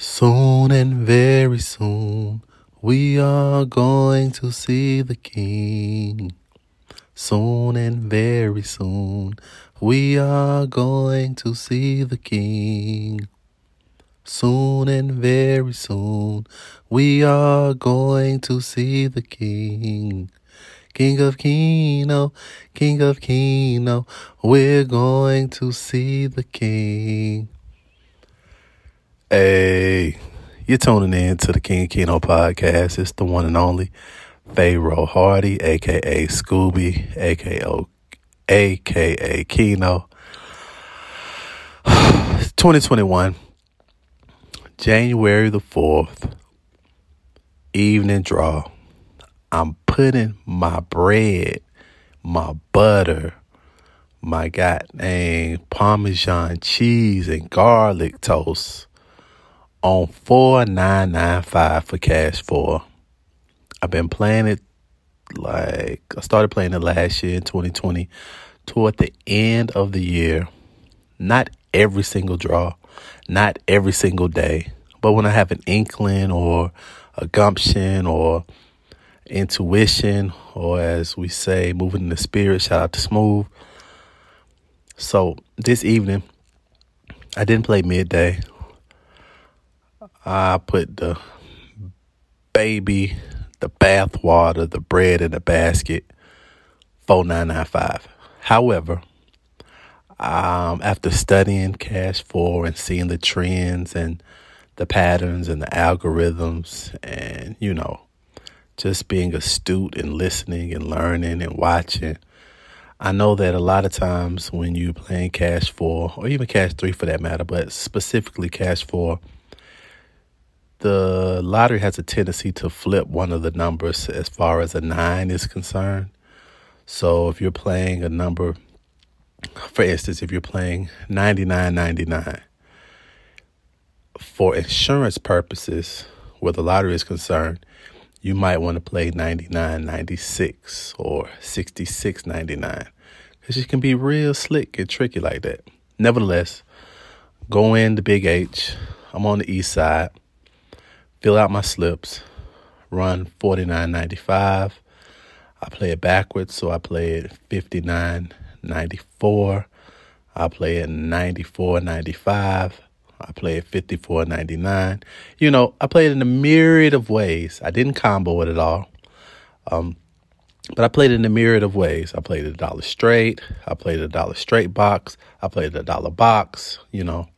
Soon and very soon, we are going to see the King. Soon and very soon, we are going to see the King. Soon and very soon, we are going to see the King. King of Keno, oh, King of Keno, oh, we're going to see the King. Hey, you're tuning in to the King Keno podcast. It's the one and only Pharaoh Hardy, aka Scooby, aka aka Keno. 2021, January the 4th, evening draw. I'm putting my bread, my butter, my goddamn Parmesan cheese and garlic toast on 4995 for cash for. I've been playing it like I started playing it last year in 2020 toward the end of the year. Not every single draw, not every single day, but when I have an inkling or a gumption or intuition, or as we say, moving in the spirit, shout out to Smooth. So this evening, I didn't play midday. I put the baby, the bath water, the bread in the basket, four nine nine five. However, um, after studying Cash Four and seeing the trends and the patterns and the algorithms, and you know, just being astute and listening and learning and watching. I know that a lot of times when you're playing Cash Four or even Cash Three for that matter, but specifically Cash Four the lottery has a tendency to flip one of the numbers as far as a nine is concerned. So if you're playing a number, for instance, if you're playing 9999, for insurance purposes, where the lottery is concerned, you might want to play 9996 or 6699 because you can be real slick and tricky like that. Nevertheless, go in the big H. I'm on the east side fill out my slips, run 49.95. I play it backwards, so I play it 59.94. I play it 94.95. I play it 54.99. You know, I play it in a myriad of ways. I didn't combo it at all. Um, but I played in a myriad of ways. I played a dollar straight. I played a dollar straight box. I played a dollar box, you know.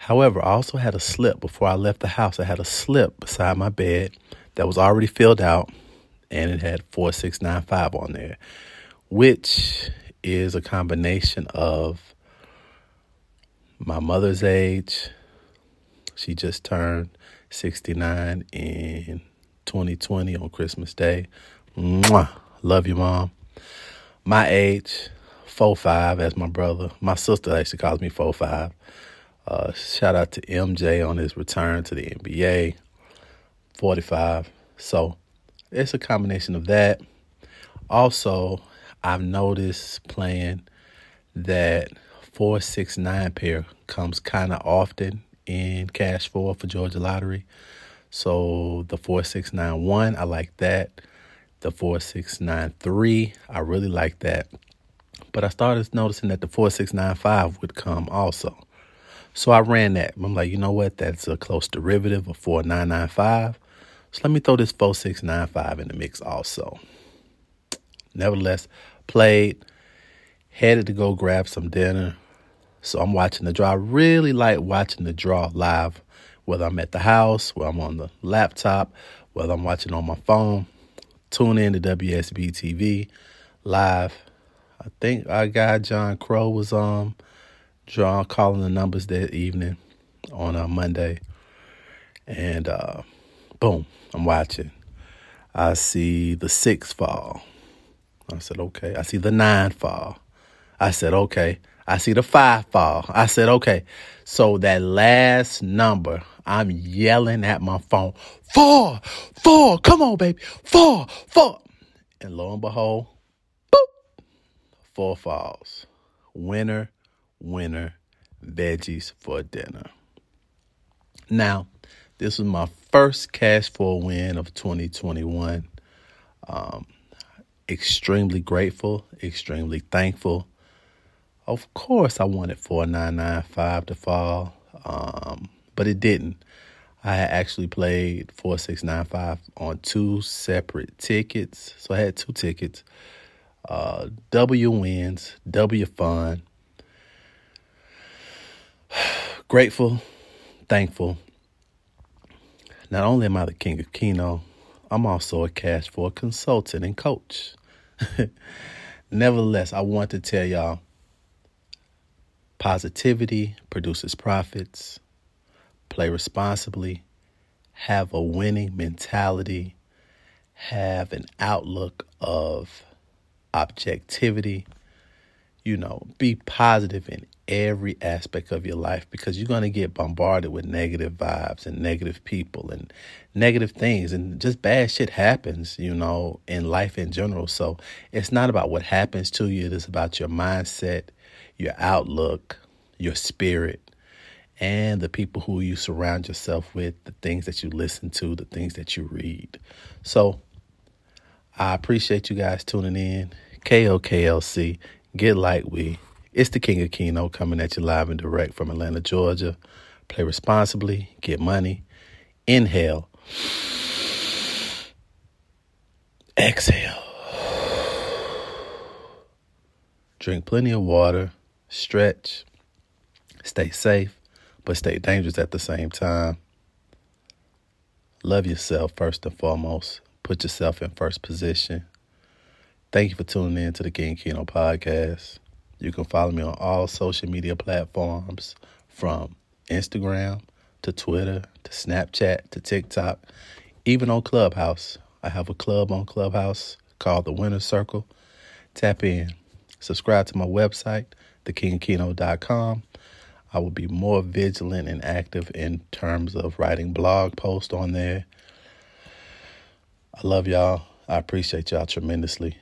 However, I also had a slip before I left the house. I had a slip beside my bed that was already filled out and it had 4695 on there, which is a combination of my mother's age. She just turned 69 in 2020 on Christmas Day. Mwah! Love you, mom. My age, 4'5 as my brother. My sister actually calls me 4'5. Uh, shout out to MJ on his return to the NBA, 45. So it's a combination of that. Also, I've noticed playing that 469 pair comes kind of often in cash four for Georgia Lottery. So the 4691, I like that. The 4693, I really like that. But I started noticing that the 4695 would come also. So I ran that. I'm like, you know what? That's a close derivative of 4995. So let me throw this 4695 in the mix also. Nevertheless, played, headed to go grab some dinner. So I'm watching the draw. I really like watching the draw live, whether I'm at the house, whether I'm on the laptop, whether I'm watching on my phone. Tune in to WSB TV live. I think our guy John Crow was um draw calling the numbers that evening on a Monday, and uh, boom, I'm watching. I see the six fall. I said, okay. I see the nine fall. I said, okay. I see the five fall. I said, okay. So that last number, I'm yelling at my phone, four, four, come on, baby, four, four. And lo and behold, boop, four falls. Winner winner veggies for dinner. Now, this was my first cash four win of 2021. Um, extremely grateful, extremely thankful. Of course, I wanted 4995 to fall, um, but it didn't. I had actually played 4695 on two separate tickets. So I had two tickets. Uh, w wins, W fun. Grateful, thankful. Not only am I the king of Keno, I'm also a cash flow consultant and coach. Nevertheless, I want to tell y'all positivity produces profits. Play responsibly. Have a winning mentality. Have an outlook of objectivity. You know, be positive in every aspect of your life because you're going to get bombarded with negative vibes and negative people and negative things and just bad shit happens, you know, in life in general. So it's not about what happens to you, it's about your mindset, your outlook, your spirit, and the people who you surround yourself with, the things that you listen to, the things that you read. So I appreciate you guys tuning in. KOKLC, get like we. It's the King of Keno coming at you live and direct from Atlanta, Georgia. Play responsibly, get money, inhale, exhale. Drink plenty of water, stretch, stay safe, but stay dangerous at the same time. Love yourself first and foremost. Put yourself in first position. Thank you for tuning in to the King Keno podcast. You can follow me on all social media platforms from Instagram to Twitter to Snapchat to TikTok, even on Clubhouse. I have a club on Clubhouse called the Winner Circle. Tap in. Subscribe to my website, thekingkeno.com. I will be more vigilant and active in terms of writing blog posts on there. I love y'all. I appreciate y'all tremendously.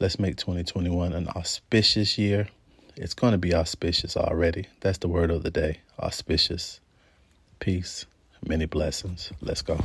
Let's make 2021 an auspicious year. It's going to be auspicious already. That's the word of the day auspicious. Peace. Many blessings. Let's go.